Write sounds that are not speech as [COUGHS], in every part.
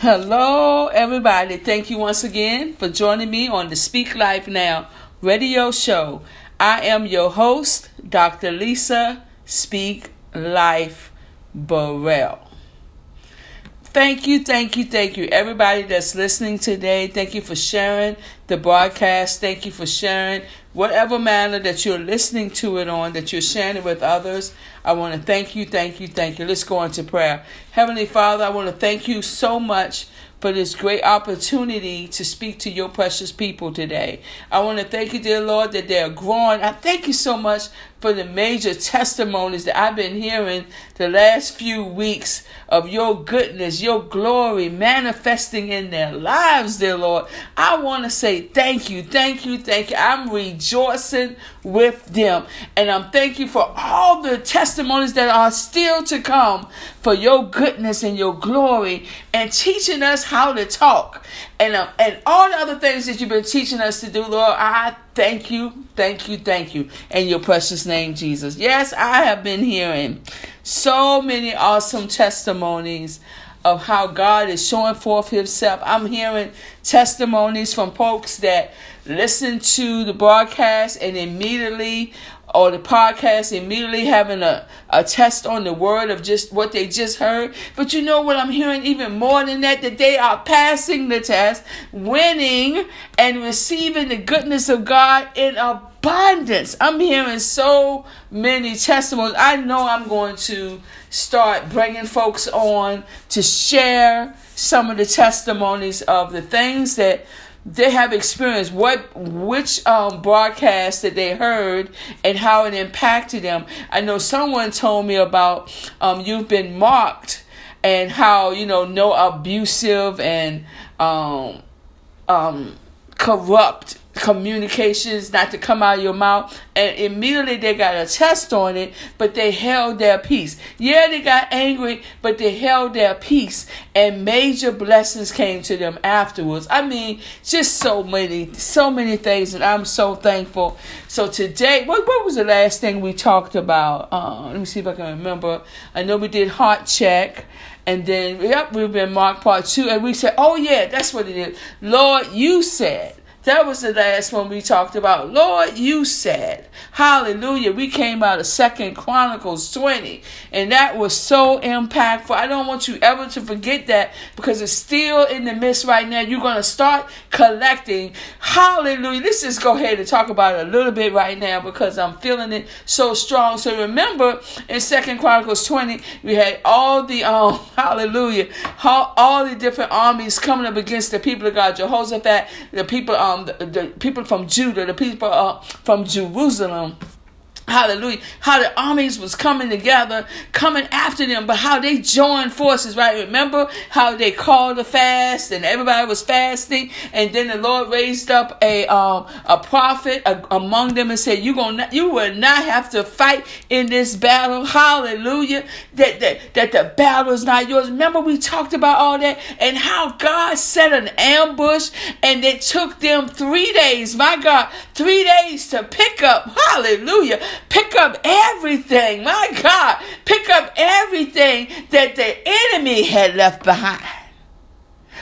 Hello, everybody. Thank you once again for joining me on the Speak Life Now radio show. I am your host, Dr. Lisa Speak Life Burrell. Thank you, thank you, thank you, everybody that's listening today. Thank you for sharing the broadcast. Thank you for sharing whatever manner that you're listening to it on, that you're sharing it with others. I want to thank you, thank you, thank you. Let's go into prayer. Heavenly Father, I want to thank you so much for this great opportunity to speak to your precious people today. I want to thank you, dear Lord, that they're growing. I thank you so much for the major testimonies that I've been hearing the last few weeks of your goodness, your glory manifesting in their lives, dear Lord. I want to say thank you, thank you, thank you. I'm rejoicing with them. And I'm thank you for all the testimonies that are still to come for your goodness and your glory and teaching us how to talk and um, and all the other things that you've been teaching us to do, Lord. I thank you, thank you, thank you, in your precious name, Jesus. Yes, I have been hearing so many awesome testimonies of how God is showing forth Himself. I'm hearing testimonies from folks that listen to the broadcast and immediately or the podcast immediately having a, a test on the word of just what they just heard. But you know what I'm hearing even more than that? That they are passing the test, winning, and receiving the goodness of God in abundance. I'm hearing so many testimonies. I know I'm going to start bringing folks on to share some of the testimonies of the things that they have experienced what which um, broadcast that they heard and how it impacted them. I know someone told me about um, you've been mocked and how you know no abusive and um, um, corrupt communications not to come out of your mouth. And immediately they got a test on it but they held their peace. Yeah they got angry but they held their peace. And major blessings came to them afterwards. I mean just so many so many things and i'm so thankful. So today what, what was the last thing we talked about? Uh, let me see if i can remember. I know we did heart check and then, yep, we've been marked part two. And we said, oh, yeah, that's what it is. Lord, you said that was the last one we talked about. Lord, you said, hallelujah. We came out of Second Chronicles 20, and that was so impactful. I don't want you ever to forget that because it's still in the midst right now. You're going to start collecting. Hallelujah. Let's just go ahead and talk about it a little bit right now because I'm feeling it so strong. So remember in Second Chronicles 20, we had all the, um, [LAUGHS] hallelujah, all, all the different armies coming up against the people of God. Jehoshaphat, the people, um, the, the people from Judah, the people uh, from Jerusalem Hallelujah. How the armies was coming together, coming after them, but how they joined forces, right? Remember how they called a fast and everybody was fasting, and then the Lord raised up a um a prophet among them and said, "You gonna you will not have to fight in this battle." Hallelujah. That that that the battle is not yours. Remember we talked about all that and how God set an ambush and it took them three days. My God, three days to pick up. Hallelujah Pick up everything, my God, pick up everything that the enemy had left behind.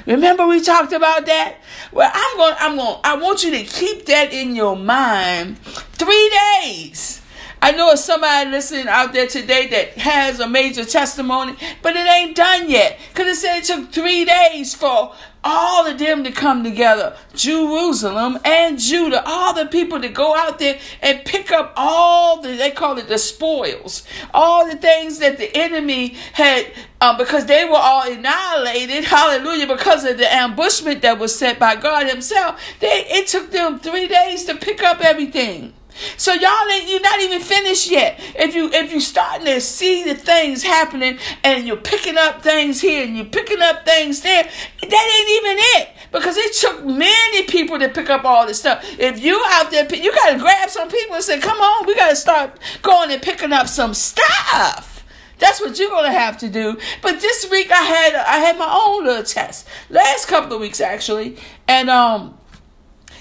Remember we talked about that? Well, I'm going I'm going I want you to keep that in your mind 3 days. I know somebody listening out there today that has a major testimony, but it ain't done yet. Because it said it took three days for all of them to come together Jerusalem and Judah, all the people to go out there and pick up all the, they call it the spoils, all the things that the enemy had, uh, because they were all annihilated, hallelujah, because of the ambushment that was set by God Himself. They, it took them three days to pick up everything. So y'all ain't you're not even finished yet. If you if you starting to see the things happening and you're picking up things here and you're picking up things there, that ain't even it. Because it took many people to pick up all this stuff. If you out there, you gotta grab some people and say, "Come on, we gotta start going and picking up some stuff." That's what you're gonna have to do. But this week I had I had my own little test. Last couple of weeks actually, and um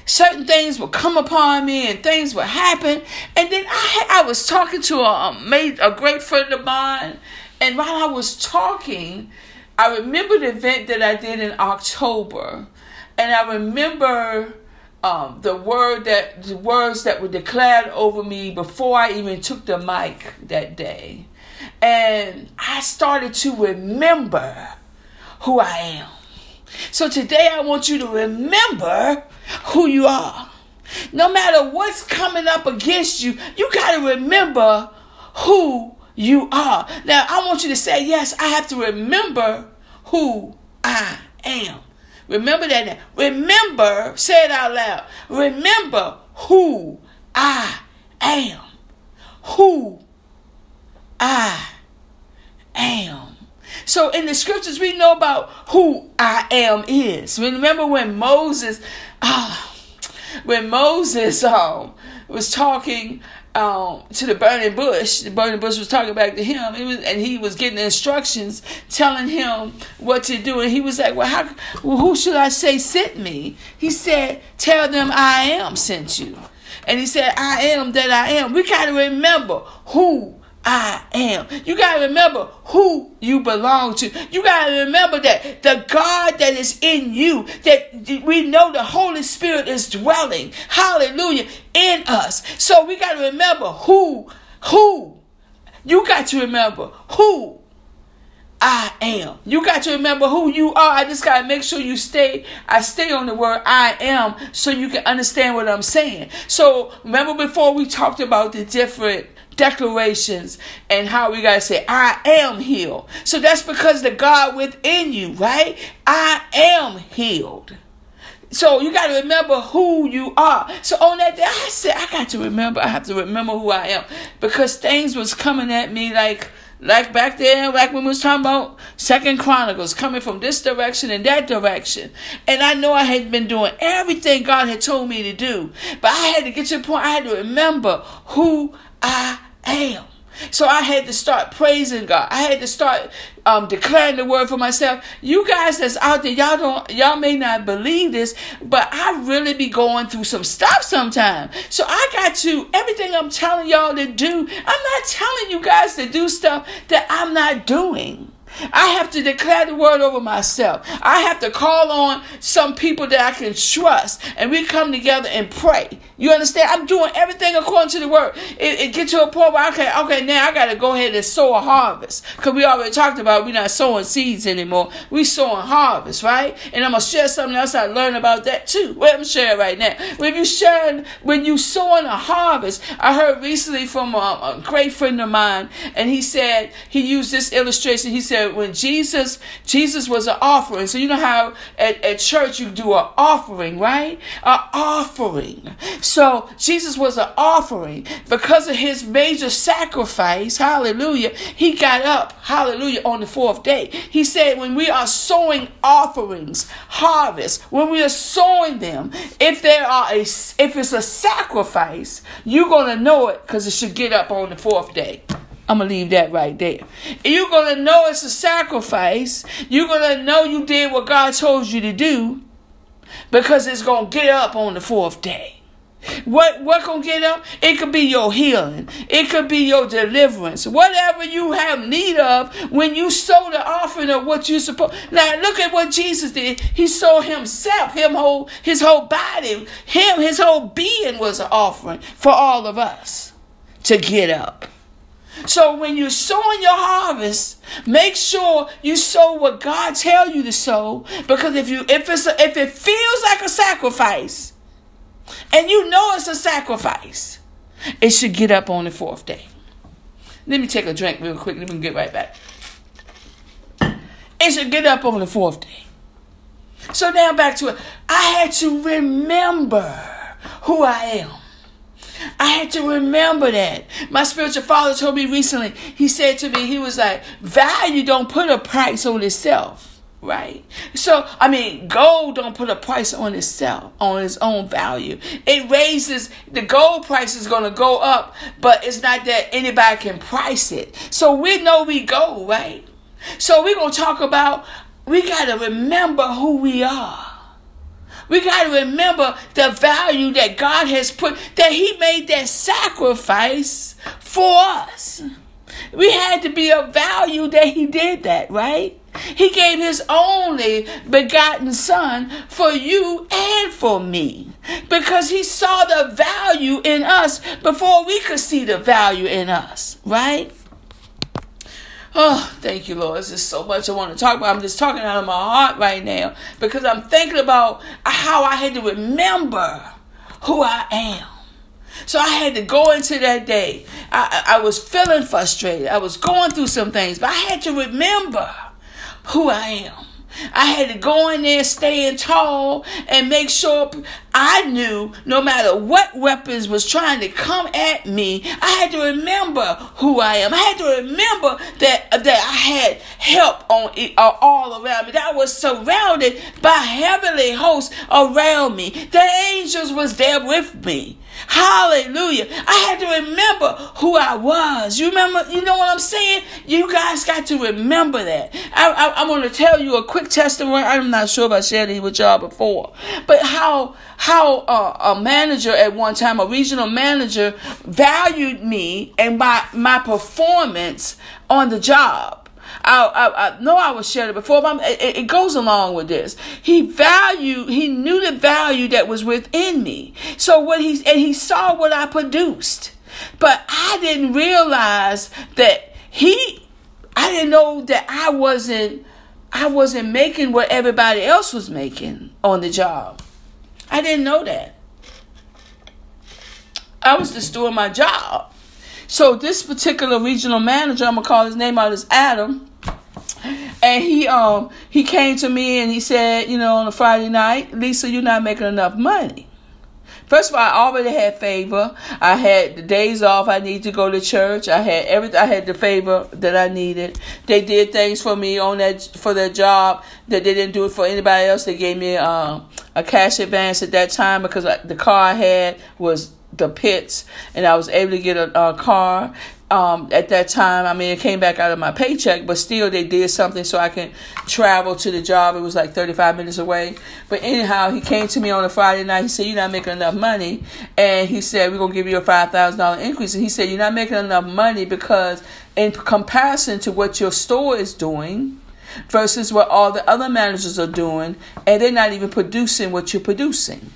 certain things would come upon me and things would happen. And then I, I was talking to a, a, a great friend of mine, and while I was talking, I remember the event that I did in October, and I remember um, the word that the words that were declared over me before I even took the mic that day, and I started to remember who I am. So today I want you to remember who you are. No matter what's coming up against you, you got to remember who you are. Now, I want you to say, Yes, I have to remember who I am. Remember that now. Remember, say it out loud. Remember who I am. Who I. So in the scriptures, we know about who I am is. Remember when Moses, ah, when Moses um, was talking um, to the burning bush, the burning bush was talking back to him, was, and he was getting instructions, telling him what to do. And he was like, "Well, how? Well, who should I say sent me?" He said, "Tell them I am sent you." And he said, "I am that I am." We got to remember who I am. You got to remember who you belong to. You got to remember that the God that is in you, that we know the Holy Spirit is dwelling, hallelujah, in us. So we got to remember who, who. You got to remember who I am. You got to remember who you are. I just got to make sure you stay, I stay on the word I am so you can understand what I'm saying. So remember before we talked about the different declarations and how we got to say, I am healed. So that's because the God within you, right? I am healed. So you got to remember who you are. So on that day, I said, I got to remember, I have to remember who I am because things was coming at me like, like back there, like when we was talking about Second Chronicles, coming from this direction and that direction. And I know I had been doing everything God had told me to do. But I had to get to the point I had to remember who I am. So I had to start praising God. I had to start um, declaring the word for myself. You guys that's out there, y'all don't, y'all may not believe this, but I really be going through some stuff sometimes. So I got to everything I'm telling y'all to do. I'm not telling you guys to do stuff that I'm not doing. I have to declare the word over myself. I have to call on some people that I can trust, and we come together and pray. You understand? I'm doing everything according to the word. It, it get to a point where I okay, okay, now I got to go ahead and sow a harvest because we already talked about we're not sowing seeds anymore. We sowing harvest, right? And I'm gonna share something else I learned about that too. Well, I'm sharing right now. When you sharing, when you sowing a harvest, I heard recently from a, a great friend of mine, and he said he used this illustration. He said when Jesus Jesus was an offering. So you know how at, at church you do an offering, right? An offering. So Jesus was an offering because of his major sacrifice. Hallelujah. He got up. Hallelujah. On the fourth day. He said when we are sowing offerings, harvest, when we are sowing them, if there are a if it's a sacrifice, you're gonna know it because it should get up on the fourth day. I'm gonna leave that right there. You're gonna know it's a sacrifice. You're gonna know you did what God told you to do because it's gonna get up on the fourth day. What what gonna get up? It could be your healing. It could be your deliverance. Whatever you have need of when you sow the offering of what you supposed. Now look at what Jesus did. He sold himself, him whole his whole body, him his whole being was an offering for all of us to get up. So when you're sowing your harvest, make sure you sow what God tell you to sow. Because if you if it's a, if it feels like a sacrifice, and you know it's a sacrifice, it should get up on the fourth day. Let me take a drink real quick. Let me get right back. It should get up on the fourth day. So now back to it. I had to remember who I am. I had to remember that. My spiritual father told me recently, he said to me, he was like, value don't put a price on itself. Right. So, I mean, gold don't put a price on itself, on its own value. It raises, the gold price is going to go up, but it's not that anybody can price it. So we know we go, right? So we're going to talk about, we got to remember who we are. We got to remember the value that God has put, that He made that sacrifice for us. We had to be of value that He did that, right? He gave his only begotten son for you and for me because he saw the value in us before we could see the value in us, right? Oh, thank you, Lord. There's so much I want to talk about. I'm just talking out of my heart right now because I'm thinking about how I had to remember who I am. So I had to go into that day. I, I was feeling frustrated. I was going through some things, but I had to remember who I am. I had to go in there staying tall and make sure I knew no matter what weapons was trying to come at me, I had to remember who I am. I had to remember that that I had help on uh, all around me. That I was surrounded by heavenly hosts around me. The angels was there with me. Hallelujah. I had to remember who I was. You remember, you know what I'm saying? You guys got to remember that. I, I, I want to tell you a quick testimony. I'm not sure if I shared it with y'all before, but how, how a manager at one time, a regional manager valued me and my, my performance on the job. I, I, I know I was shared it before, but it, it goes along with this. He valued, he knew the value that was within me. So what he, and he saw what I produced. But I didn't realize that he, I didn't know that I wasn't, I wasn't making what everybody else was making on the job. I didn't know that. I was just doing my job. So this particular regional manager, I'm gonna call his name out as Adam, and he um he came to me and he said, you know, on a Friday night, Lisa, you're not making enough money. First of all, I already had favor. I had the days off I need to go to church. I had everything. I had the favor that I needed. They did things for me on that for their job that they didn't do it for anybody else. They gave me um, a cash advance at that time because the car I had was the pits, and I was able to get a, a car. Um, at that time, I mean, it came back out of my paycheck, but still, they did something so I can travel to the job. It was like 35 minutes away. But anyhow, he came to me on a Friday night. He said, You're not making enough money. And he said, We're going to give you a $5,000 increase. And he said, You're not making enough money because, in comparison to what your store is doing, versus what all the other managers are doing, and they're not even producing what you're producing.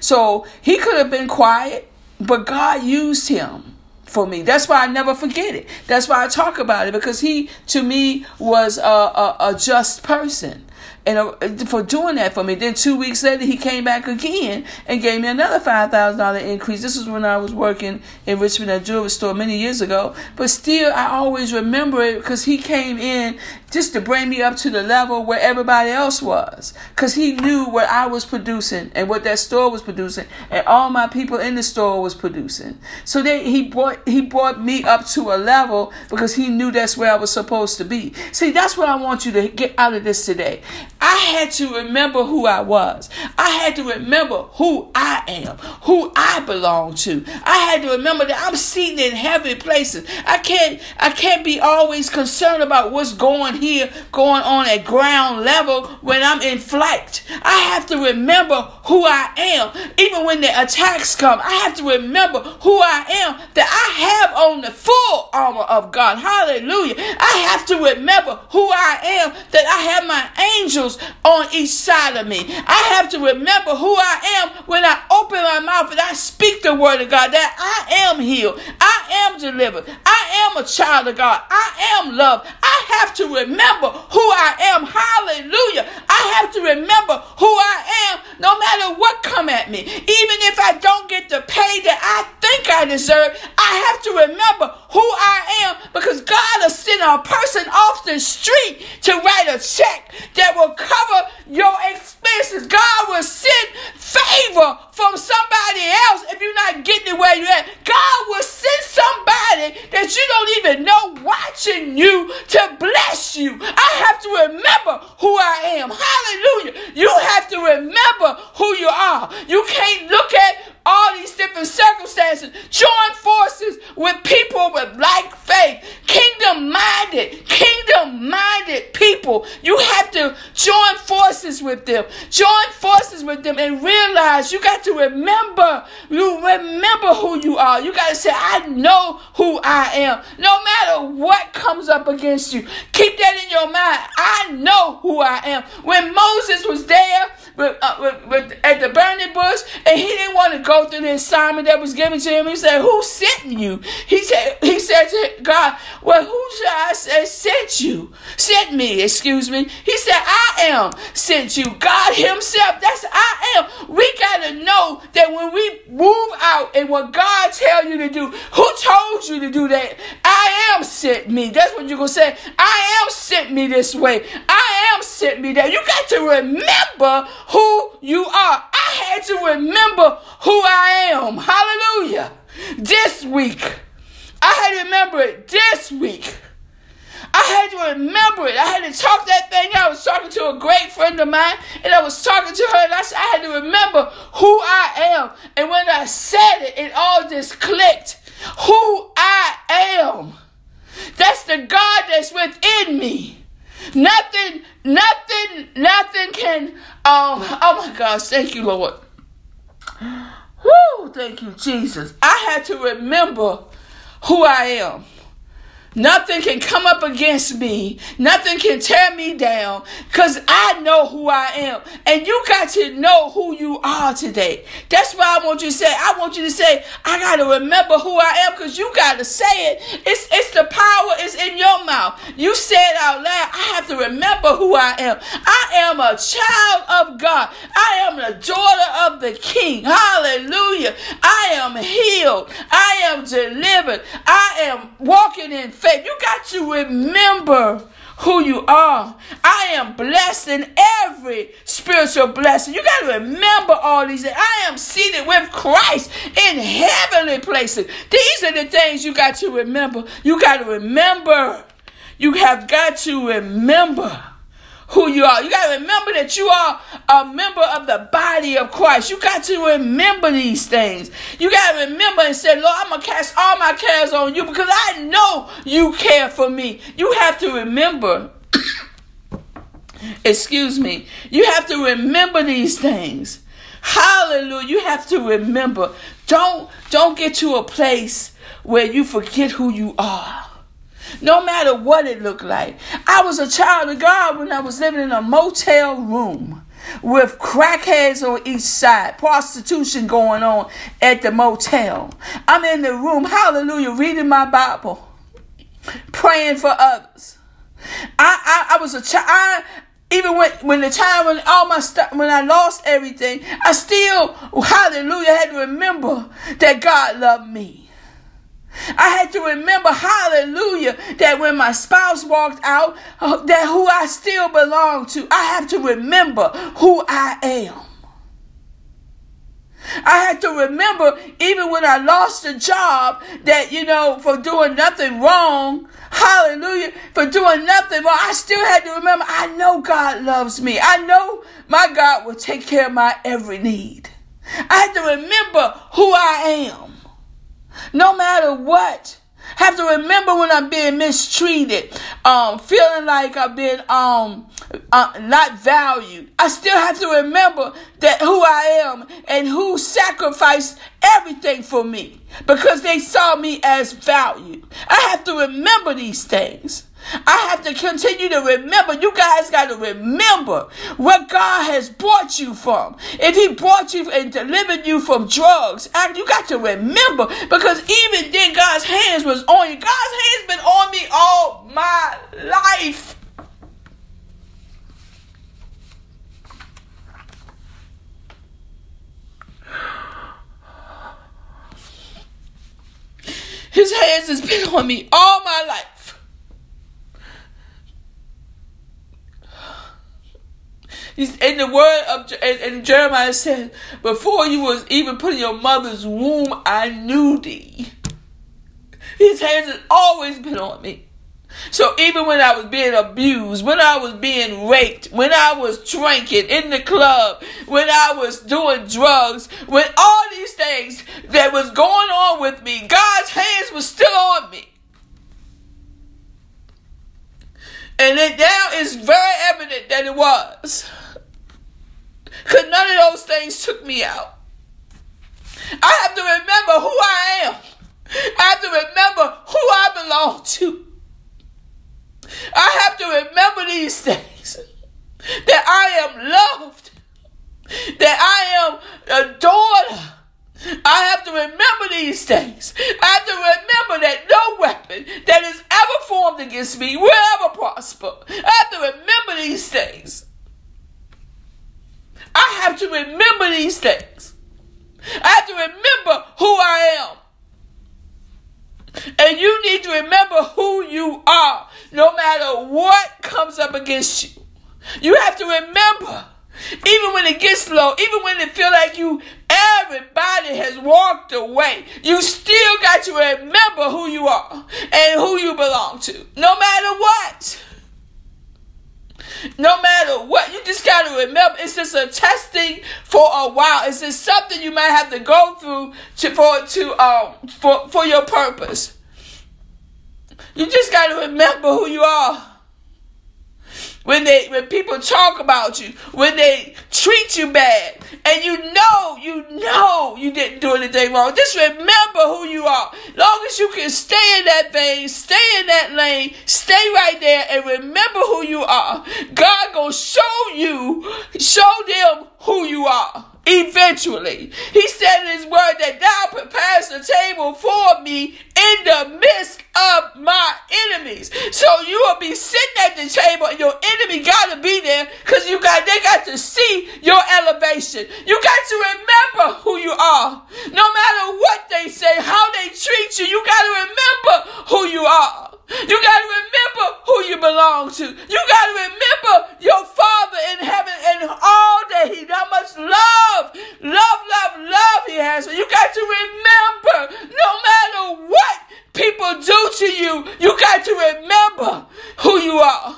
So he could have been quiet, but God used him for me. That's why I never forget it. That's why I talk about it because he, to me, was a, a, a just person and uh, for doing that for me. Then two weeks later, he came back again and gave me another five thousand dollar increase. This was when I was working in Richmond at jewelry store many years ago. But still, I always remember it because he came in just to bring me up to the level where everybody else was. Because he knew what I was producing and what that store was producing, and all my people in the store was producing. So they, he brought he brought me up to a level because he knew that's where I was supposed to be. See, that's what I want you to get out of this today. I had to remember who I was. I had to remember who I am, who I belong to. I had to remember that I'm seated in heavy places. I can't I can't be always concerned about what's going here, going on at ground level when I'm in flight. I have to remember who I am. Even when the attacks come, I have to remember who I am, that I have on the full armor of God. Hallelujah. I have to remember who I am, that I have my angels angels on each side of me. I have to remember who I am when I open my mouth and I speak the word of God that I am healed. I am delivered. I am a child of God. I am loved. I have to remember who I am. Hallelujah. I have to remember who I am no matter what come at me. Even if I don't get the pay that I think I deserve, I have to remember who I am because God will send a person off the street to write a check that will cover your expenses. God will send favor from somebody else if you're not getting it where you're at. God will send somebody that you don't even know watching you to bless you. I have to remember who I am. Hallelujah. You have to remember who you are. You can't look at all these different circumstances. Join forces with people with like faith, kingdom minded, kingdom minded people. You have to forces with them. Join forces with them and realize you got to remember, you remember who you are. You got to say, I know who I am. No matter what comes up against you, keep that in your mind. I know who I am. When Moses was there, with, uh, with, with, at the burning bush, and he didn't want to go through the assignment that was given to him. He said, "Who sent you?" He said, "He said to God, well, who should I say sent you? Sent me? Excuse me." He said, "I am sent you." God Himself. That's I am. We gotta know that when we move out and what God tell you to do, who told you to do that? I am sent me. That's what you're gonna say. I am sent me this way. I am sent me that. You got to remember who you are. I had to remember who I am. Hallelujah. This week. I had to remember it this week. I had to remember it. I had to talk that thing. I was talking to a great friend of mine, and I was talking to her, and I said, I had to remember who I am. And when I said it, it all just clicked. Who I am. That's the God that's within me. Nothing, nothing, nothing can. Um. Oh my gosh! Thank you, Lord. Woo! Thank you, Jesus. I had to remember who I am. Nothing can come up against me. Nothing can tear me down because I know who I am. And you got to know who you are today. That's why I want you to say, I want you to say, I got to remember who I am because you got to say it. It's, it's the power is in your mouth. You say it out loud. I have to remember who I am. I am a child of God. I am the daughter of the King. Hallelujah. I am healed. I am delivered. I am walking in faith faith. You got to remember who you are. I am blessed in every spiritual blessing. You got to remember all these things. I am seated with Christ in heavenly places. These are the things you got to remember. You got to remember. You have got to remember who you are. You got to remember that you are a member of the body of Christ. You got to remember these things. You got to remember and say, Lord, I'm going to cast all my cares on you because I know you care for me. You have to remember. [COUGHS] Excuse me. You have to remember these things. Hallelujah. You have to remember. Don't don't get to a place where you forget who you are no matter what it looked like. I was a child of God when I was living in a motel room with crackheads on each side, prostitution going on at the motel. I'm in the room, hallelujah, reading my Bible, praying for others. I, I, I was a child. Even when, when the time when all my stuff, when I lost everything, I still, hallelujah, had to remember that God loved me. I had to remember, hallelujah, that when my spouse walked out, uh, that who I still belong to. I have to remember who I am. I had to remember, even when I lost a job, that, you know, for doing nothing wrong, hallelujah, for doing nothing wrong, I still had to remember, I know God loves me. I know my God will take care of my every need. I had to remember who I am no matter what. Have to remember when I'm being mistreated, um, feeling like I've been um uh, not valued. I still have to remember that who I am and who sacrificed everything for me because they saw me as valued. I have to remember these things. I have to continue to remember. You guys got to remember where God has brought you from. If He brought you and delivered you from drugs, and you got to remember because even then God's hands was on you. God's hands been on me all my life. His hands has been on me all my life. In the word of and, and Jeremiah said, "Before you was even put in your mother's womb, I knew thee." His hands has always been on me. So even when I was being abused, when I was being raped, when I was drinking in the club, when I was doing drugs, when all these things that was going on with me, God's hands was still on me. And it now is very evident that it was. Because none of those things took me out. I have to remember who I am. I have to remember who I belong to. I have to remember these things. That I am loved. That I am a daughter. I have to remember these things. I have to remember that no weapon that is ever formed against me will ever prosper. I have to remember these things. I have to remember these things. I have to remember who I am. And you need to remember who you are no matter what comes up against you. You have to remember, even when it gets low, even when it feel like you everybody has walked away, you still got to remember who you are and who you belong to, no matter what. No matter what, you just got to remember it's just a testing for a while. It's just something you might have to go through to for to um for for your purpose. You just got to remember who you are. When they when people talk about you, when they treat you bad, and you know, you know you didn't do anything wrong. Just remember who you are. Long as you can stay in that vein, stay in that lane, stay right there and remember who you are. God gonna show you, show them who you are eventually. He said in his word that thou prepares a table for me in the midst of my enemies. So you will be sitting at the table and your enemy gotta be there because you got they got to see your elevation. You got to remember who you are. No matter what they say, how they treat you, you gotta remember who you are. You got to remember who you belong to. You got to remember your Father in heaven and all that He, how much love, love, love, love He has. You got to remember, no matter what people do to you, you got to remember who you are.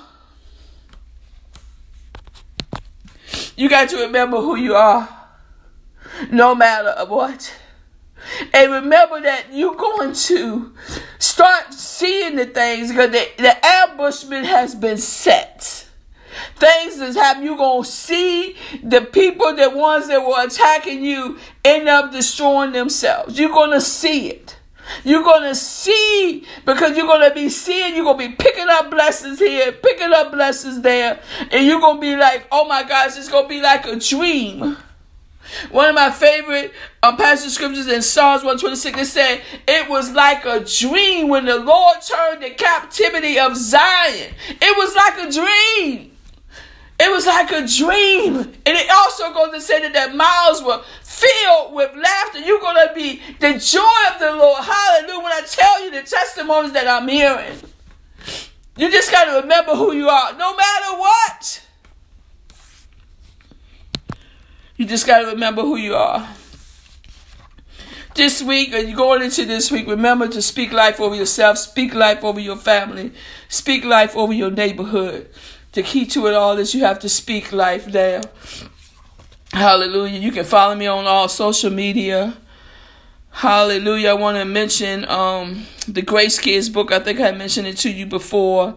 You got to remember who you are, no matter what. And remember that you're going to start seeing the things because the, the ambushment has been set. Things that's happening, you're going to see the people, the ones that were attacking you, end up destroying themselves. You're going to see it. You're going to see because you're going to be seeing, you're going to be picking up blessings here, picking up blessings there, and you're going to be like, oh my gosh, it's going to be like a dream. One of my favorite um, passage scriptures in Psalms 126, it said, It was like a dream when the Lord turned the captivity of Zion. It was like a dream. It was like a dream. And it also goes to say that their mouths were filled with laughter. You're going to be the joy of the Lord. Hallelujah. When I tell you the testimonies that I'm hearing, you just got to remember who you are, no matter what. You just got to remember who you are. This week, and going into this week, remember to speak life over yourself, speak life over your family, speak life over your neighborhood. The key to it all is you have to speak life there. Hallelujah. You can follow me on all social media. Hallelujah. I want to mention um, the Grace Kids book. I think I mentioned it to you before.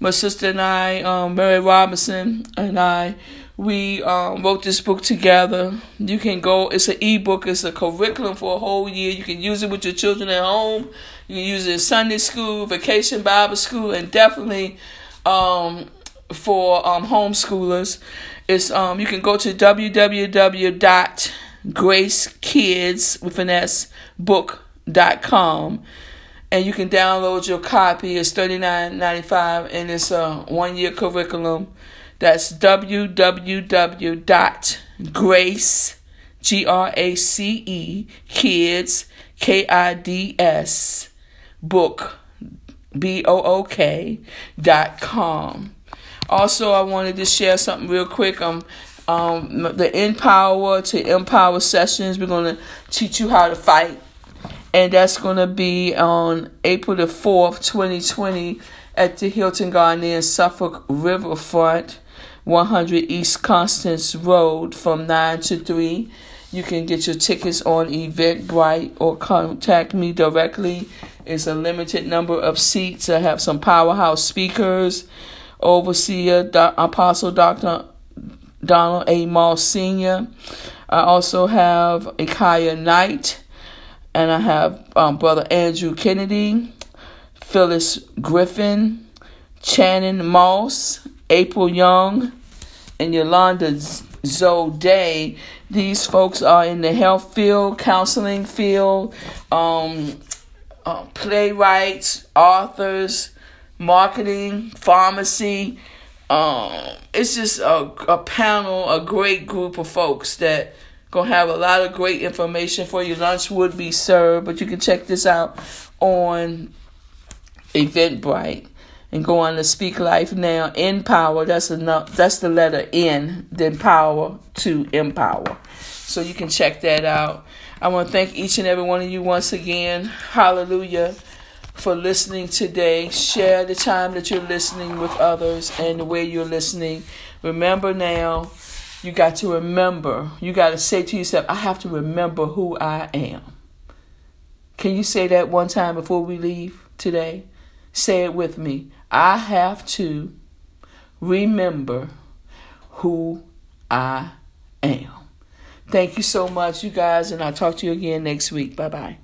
My sister and I, um, Mary Robinson, and I we um, wrote this book together. You can go, it's an ebook, it's a curriculum for a whole year. You can use it with your children at home. You can use it in Sunday school, vacation Bible school, and definitely um, for um, homeschoolers. It's um, you can go to www.gracekids with an S book.com and you can download your copy. It's thirty nine ninety five, and it's a one year curriculum that's www.grace, G R A C E, kids, K I D S, book, B O O K, dot com. Also, I wanted to share something real quick. Um, um, the Empower to Empower sessions. We're going to teach you how to fight. And that's going to be on April the 4th, 2020 at the Hilton Garden Inn Suffolk Riverfront, 100 East Constance Road from 9 to 3. You can get your tickets on Eventbrite or contact me directly. It's a limited number of seats. I have some powerhouse speakers. Overseer Do- Apostle Dr. Donald A. Moss Sr. I also have Ikaya Knight, and I have um, Brother Andrew Kennedy, Phyllis Griffin, Channing Moss, April Young, and Yolanda Zoe Day. These folks are in the health field, counseling field, um, uh, playwrights, authors, marketing, pharmacy. Um, it's just a, a panel, a great group of folks that gonna have a lot of great information for you. Lunch would be served, but you can check this out on Eventbrite and go on to Speak Life Now. Empower. That's enough. That's the letter N. Then power to empower. So you can check that out. I want to thank each and every one of you once again. Hallelujah for listening today. Share the time that you're listening with others and the way you're listening. Remember now, you got to remember. You got to say to yourself, I have to remember who I am. Can you say that one time before we leave today? Say it with me. I have to remember who I am. Thank you so much, you guys, and I'll talk to you again next week. Bye bye.